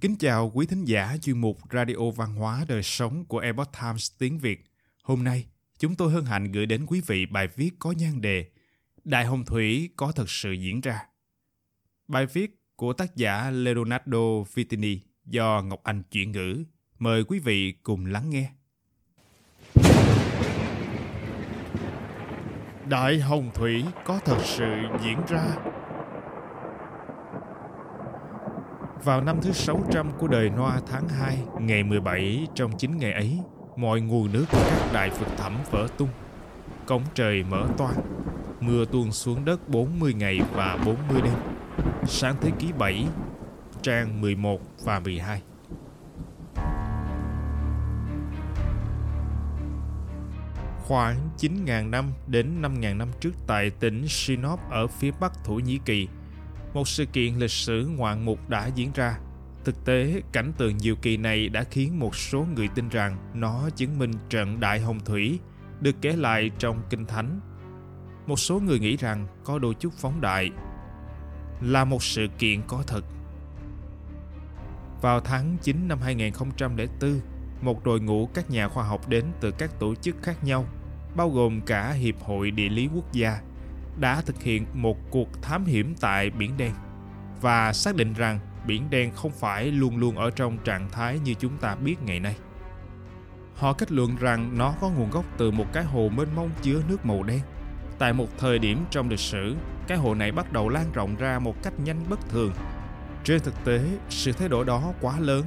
Kính chào quý thính giả chuyên mục Radio Văn hóa Đời Sống của Epoch Times tiếng Việt. Hôm nay, chúng tôi hân hạnh gửi đến quý vị bài viết có nhan đề Đại Hồng Thủy có thật sự diễn ra. Bài viết của tác giả Leonardo Vitini do Ngọc Anh chuyển ngữ. Mời quý vị cùng lắng nghe. Đại Hồng Thủy có thật sự diễn ra Vào năm thứ 600 của đời Noa tháng 2, ngày 17 trong chính ngày ấy, mọi nguồn nước của các đại vực thẳm vỡ tung. Cống trời mở toang, mưa tuôn xuống đất 40 ngày và 40 đêm. Sáng thế kỷ 7, trang 11 và 12. Khoảng 9.000 năm đến 5.000 năm trước tại tỉnh Sinop ở phía bắc Thổ Nhĩ Kỳ, một sự kiện lịch sử ngoạn mục đã diễn ra. Thực tế, cảnh tượng nhiều kỳ này đã khiến một số người tin rằng nó chứng minh trận Đại Hồng Thủy được kể lại trong Kinh Thánh. Một số người nghĩ rằng có đôi chút phóng đại là một sự kiện có thật. Vào tháng 9 năm 2004, một đội ngũ các nhà khoa học đến từ các tổ chức khác nhau, bao gồm cả Hiệp hội Địa lý Quốc gia, đã thực hiện một cuộc thám hiểm tại Biển Đen và xác định rằng Biển Đen không phải luôn luôn ở trong trạng thái như chúng ta biết ngày nay. Họ kết luận rằng nó có nguồn gốc từ một cái hồ mênh mông chứa nước màu đen. Tại một thời điểm trong lịch sử, cái hồ này bắt đầu lan rộng ra một cách nhanh bất thường. Trên thực tế, sự thay đổi đó quá lớn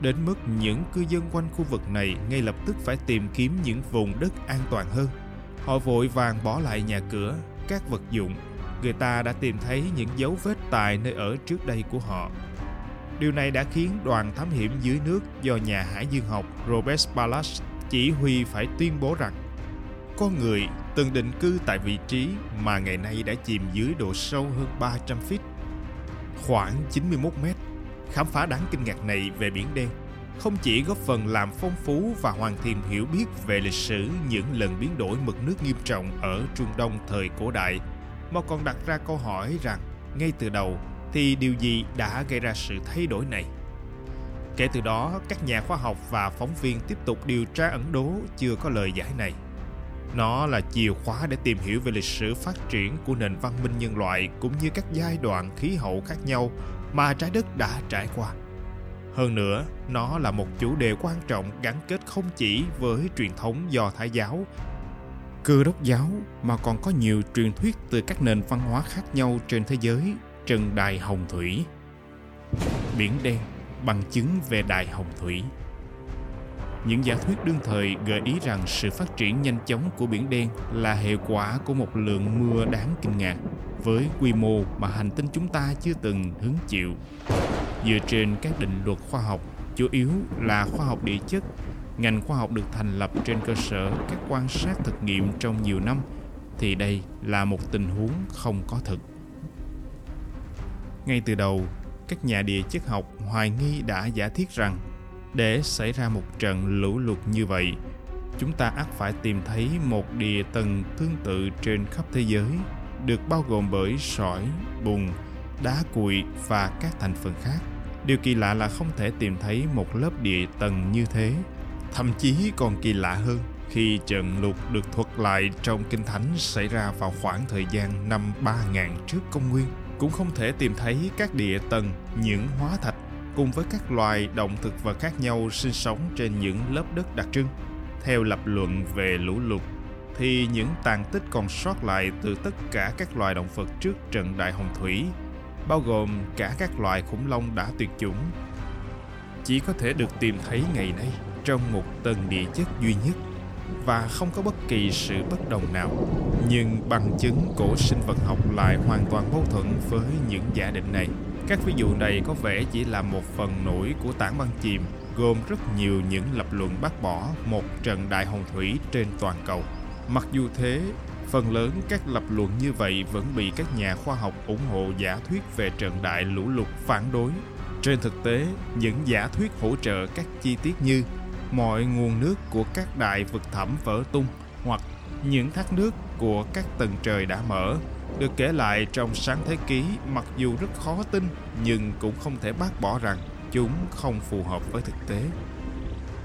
đến mức những cư dân quanh khu vực này ngay lập tức phải tìm kiếm những vùng đất an toàn hơn. Họ vội vàng bỏ lại nhà cửa các vật dụng, người ta đã tìm thấy những dấu vết tại nơi ở trước đây của họ. Điều này đã khiến đoàn thám hiểm dưới nước do nhà hải dương học Robert Pallas chỉ huy phải tuyên bố rằng con người từng định cư tại vị trí mà ngày nay đã chìm dưới độ sâu hơn 300 feet, khoảng 91 mét. Khám phá đáng kinh ngạc này về Biển Đen không chỉ góp phần làm phong phú và hoàn thiện hiểu biết về lịch sử những lần biến đổi mực nước nghiêm trọng ở Trung Đông thời cổ đại, mà còn đặt ra câu hỏi rằng ngay từ đầu thì điều gì đã gây ra sự thay đổi này? Kể từ đó, các nhà khoa học và phóng viên tiếp tục điều tra ẩn đố chưa có lời giải này. Nó là chìa khóa để tìm hiểu về lịch sử phát triển của nền văn minh nhân loại cũng như các giai đoạn khí hậu khác nhau mà trái đất đã trải qua. Hơn nữa, nó là một chủ đề quan trọng gắn kết không chỉ với truyền thống do Thái giáo, cơ đốc giáo mà còn có nhiều truyền thuyết từ các nền văn hóa khác nhau trên thế giới, Trần Đại Hồng Thủy. Biển đen, bằng chứng về Đại Hồng Thủy. Những giả thuyết đương thời gợi ý rằng sự phát triển nhanh chóng của biển đen là hệ quả của một lượng mưa đáng kinh ngạc với quy mô mà hành tinh chúng ta chưa từng hứng chịu. Dựa trên các định luật khoa học, chủ yếu là khoa học địa chất, ngành khoa học được thành lập trên cơ sở các quan sát thực nghiệm trong nhiều năm thì đây là một tình huống không có thực. Ngay từ đầu, các nhà địa chất học hoài nghi đã giả thiết rằng để xảy ra một trận lũ lụt như vậy, chúng ta ắt phải tìm thấy một địa tầng tương tự trên khắp thế giới, được bao gồm bởi sỏi, bùn, đá cuội và các thành phần khác. Điều kỳ lạ là không thể tìm thấy một lớp địa tầng như thế. Thậm chí còn kỳ lạ hơn khi trận lụt được thuật lại trong Kinh Thánh xảy ra vào khoảng thời gian năm 3000 trước công nguyên. Cũng không thể tìm thấy các địa tầng, những hóa thạch cùng với các loài động thực vật khác nhau sinh sống trên những lớp đất đặc trưng. Theo lập luận về lũ lụt, thì những tàn tích còn sót lại từ tất cả các loài động vật trước trận đại hồng thủy, bao gồm cả các loài khủng long đã tuyệt chủng, chỉ có thể được tìm thấy ngày nay trong một tầng địa chất duy nhất và không có bất kỳ sự bất đồng nào. Nhưng bằng chứng cổ sinh vật học lại hoàn toàn mâu thuẫn với những giả định này. Các ví dụ này có vẻ chỉ là một phần nổi của tảng băng chìm, gồm rất nhiều những lập luận bác bỏ một trận đại hồng thủy trên toàn cầu. Mặc dù thế, phần lớn các lập luận như vậy vẫn bị các nhà khoa học ủng hộ giả thuyết về trận đại lũ lụt phản đối. Trên thực tế, những giả thuyết hỗ trợ các chi tiết như mọi nguồn nước của các đại vực thẳm vỡ tung hoặc những thác nước của các tầng trời đã mở được kể lại trong sáng thế ký mặc dù rất khó tin nhưng cũng không thể bác bỏ rằng chúng không phù hợp với thực tế.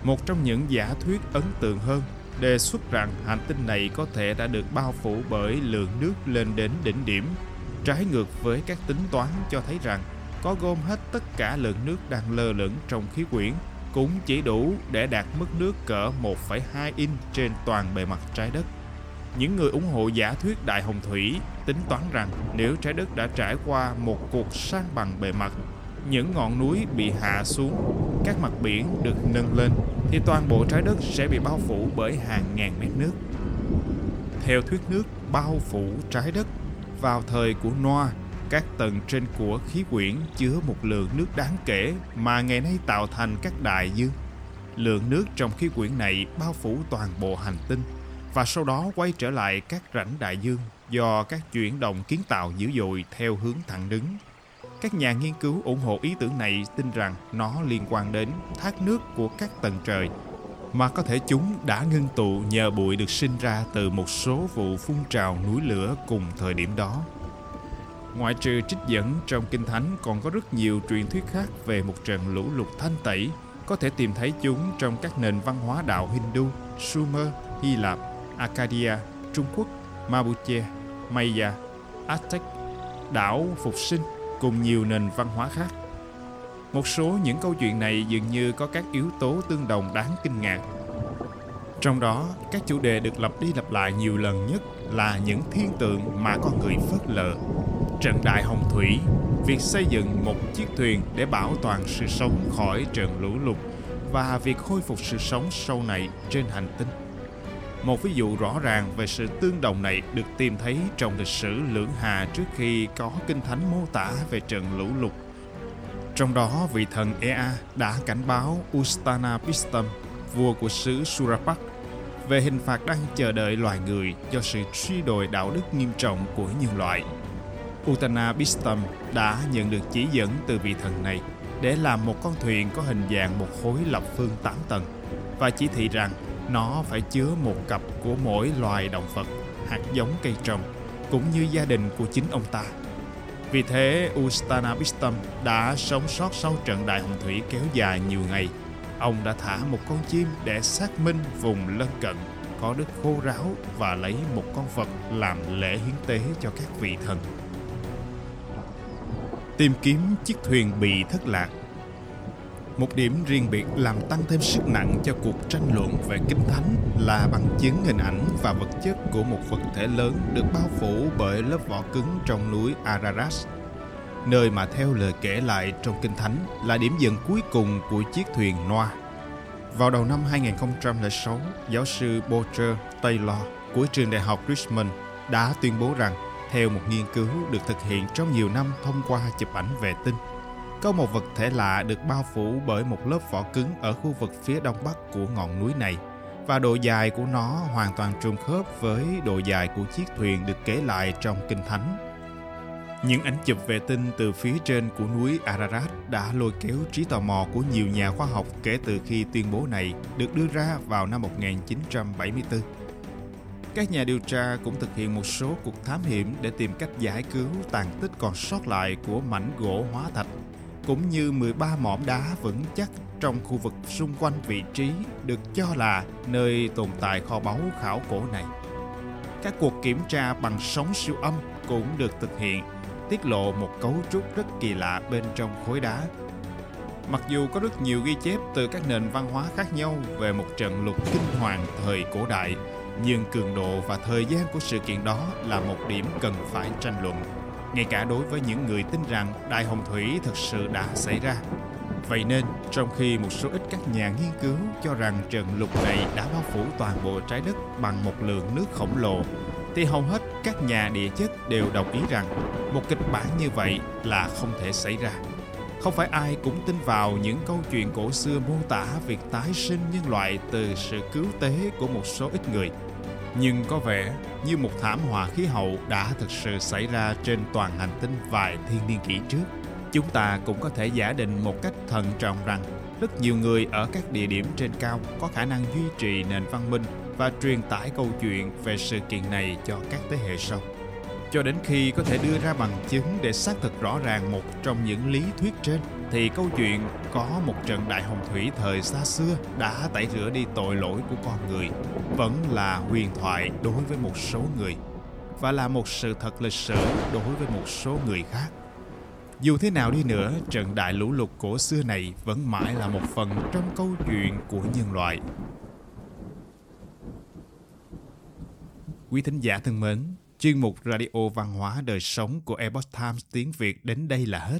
Một trong những giả thuyết ấn tượng hơn đề xuất rằng hành tinh này có thể đã được bao phủ bởi lượng nước lên đến đỉnh điểm, trái ngược với các tính toán cho thấy rằng có gom hết tất cả lượng nước đang lơ lửng trong khí quyển cũng chỉ đủ để đạt mức nước cỡ 1,2 inch trên toàn bề mặt trái đất. Những người ủng hộ giả thuyết đại hồng thủy tính toán rằng nếu trái đất đã trải qua một cuộc san bằng bề mặt, những ngọn núi bị hạ xuống, các mặt biển được nâng lên, thì toàn bộ trái đất sẽ bị bao phủ bởi hàng ngàn mét nước. Theo thuyết nước bao phủ trái đất, vào thời của Noah, các tầng trên của khí quyển chứa một lượng nước đáng kể mà ngày nay tạo thành các đại dương. Lượng nước trong khí quyển này bao phủ toàn bộ hành tinh và sau đó quay trở lại các rãnh đại dương do các chuyển động kiến tạo dữ dội theo hướng thẳng đứng. Các nhà nghiên cứu ủng hộ ý tưởng này tin rằng nó liên quan đến thác nước của các tầng trời mà có thể chúng đã ngưng tụ nhờ bụi được sinh ra từ một số vụ phun trào núi lửa cùng thời điểm đó. Ngoại trừ trích dẫn trong Kinh Thánh còn có rất nhiều truyền thuyết khác về một trận lũ lụt thanh tẩy, có thể tìm thấy chúng trong các nền văn hóa đạo Hindu, Sumer, Hy Lạp, Acadia, Trung Quốc, Mapuche, Maya, Aztec, đảo Phục Sinh cùng nhiều nền văn hóa khác. Một số những câu chuyện này dường như có các yếu tố tương đồng đáng kinh ngạc. Trong đó, các chủ đề được lặp đi lặp lại nhiều lần nhất là những thiên tượng mà con người phớt lờ. Trận đại hồng thủy, việc xây dựng một chiếc thuyền để bảo toàn sự sống khỏi trận lũ lụt và việc khôi phục sự sống sau này trên hành tinh. Một ví dụ rõ ràng về sự tương đồng này được tìm thấy trong lịch sử lưỡng hà trước khi có kinh thánh mô tả về trận lũ lụt. Trong đó, vị thần Ea đã cảnh báo Ustana Pistam, vua của xứ Surapak, về hình phạt đang chờ đợi loài người do sự suy đồi đạo đức nghiêm trọng của nhân loại. Utana Bistam đã nhận được chỉ dẫn từ vị thần này để làm một con thuyền có hình dạng một khối lập phương 8 tầng và chỉ thị rằng nó phải chứa một cặp của mỗi loài động vật, hạt giống cây trồng, cũng như gia đình của chính ông ta. Vì thế, Ustanabistam đã sống sót sau trận đại hồng thủy kéo dài nhiều ngày. Ông đã thả một con chim để xác minh vùng lân cận có đất khô ráo và lấy một con vật làm lễ hiến tế cho các vị thần. Tìm kiếm chiếc thuyền bị thất lạc một điểm riêng biệt làm tăng thêm sức nặng cho cuộc tranh luận về kinh thánh là bằng chứng hình ảnh và vật chất của một vật thể lớn được bao phủ bởi lớp vỏ cứng trong núi Ararat, nơi mà theo lời kể lại trong kinh thánh là điểm dừng cuối cùng của chiếc thuyền Noah. Vào đầu năm 2006, giáo sư Boger Taylor của trường đại học Richmond đã tuyên bố rằng theo một nghiên cứu được thực hiện trong nhiều năm thông qua chụp ảnh vệ tinh có một vật thể lạ được bao phủ bởi một lớp vỏ cứng ở khu vực phía đông bắc của ngọn núi này và độ dài của nó hoàn toàn trùng khớp với độ dài của chiếc thuyền được kể lại trong Kinh Thánh. Những ảnh chụp vệ tinh từ phía trên của núi Ararat đã lôi kéo trí tò mò của nhiều nhà khoa học kể từ khi tuyên bố này được đưa ra vào năm 1974. Các nhà điều tra cũng thực hiện một số cuộc thám hiểm để tìm cách giải cứu tàn tích còn sót lại của mảnh gỗ hóa thạch cũng như 13 mỏm đá vững chắc trong khu vực xung quanh vị trí được cho là nơi tồn tại kho báu khảo cổ này. Các cuộc kiểm tra bằng sóng siêu âm cũng được thực hiện, tiết lộ một cấu trúc rất kỳ lạ bên trong khối đá. Mặc dù có rất nhiều ghi chép từ các nền văn hóa khác nhau về một trận lục kinh hoàng thời cổ đại, nhưng cường độ và thời gian của sự kiện đó là một điểm cần phải tranh luận ngay cả đối với những người tin rằng đại hồng thủy thực sự đã xảy ra. Vậy nên, trong khi một số ít các nhà nghiên cứu cho rằng trận lục này đã bao phủ toàn bộ trái đất bằng một lượng nước khổng lồ, thì hầu hết các nhà địa chất đều đồng ý rằng một kịch bản như vậy là không thể xảy ra. Không phải ai cũng tin vào những câu chuyện cổ xưa mô tả việc tái sinh nhân loại từ sự cứu tế của một số ít người – nhưng có vẻ như một thảm họa khí hậu đã thực sự xảy ra trên toàn hành tinh vài thiên niên kỷ trước. Chúng ta cũng có thể giả định một cách thận trọng rằng rất nhiều người ở các địa điểm trên cao có khả năng duy trì nền văn minh và truyền tải câu chuyện về sự kiện này cho các thế hệ sau. cho đến khi có thể đưa ra bằng chứng để xác thực rõ ràng một trong những lý thuyết trên thì câu chuyện có một trận đại hồng thủy thời xa xưa đã tẩy rửa đi tội lỗi của con người vẫn là huyền thoại đối với một số người và là một sự thật lịch sử đối với một số người khác dù thế nào đi nữa, trận đại lũ lụt cổ xưa này vẫn mãi là một phần trong câu chuyện của nhân loại. Quý thính giả thân mến, chuyên mục Radio Văn hóa Đời Sống của Epoch Times tiếng Việt đến đây là hết.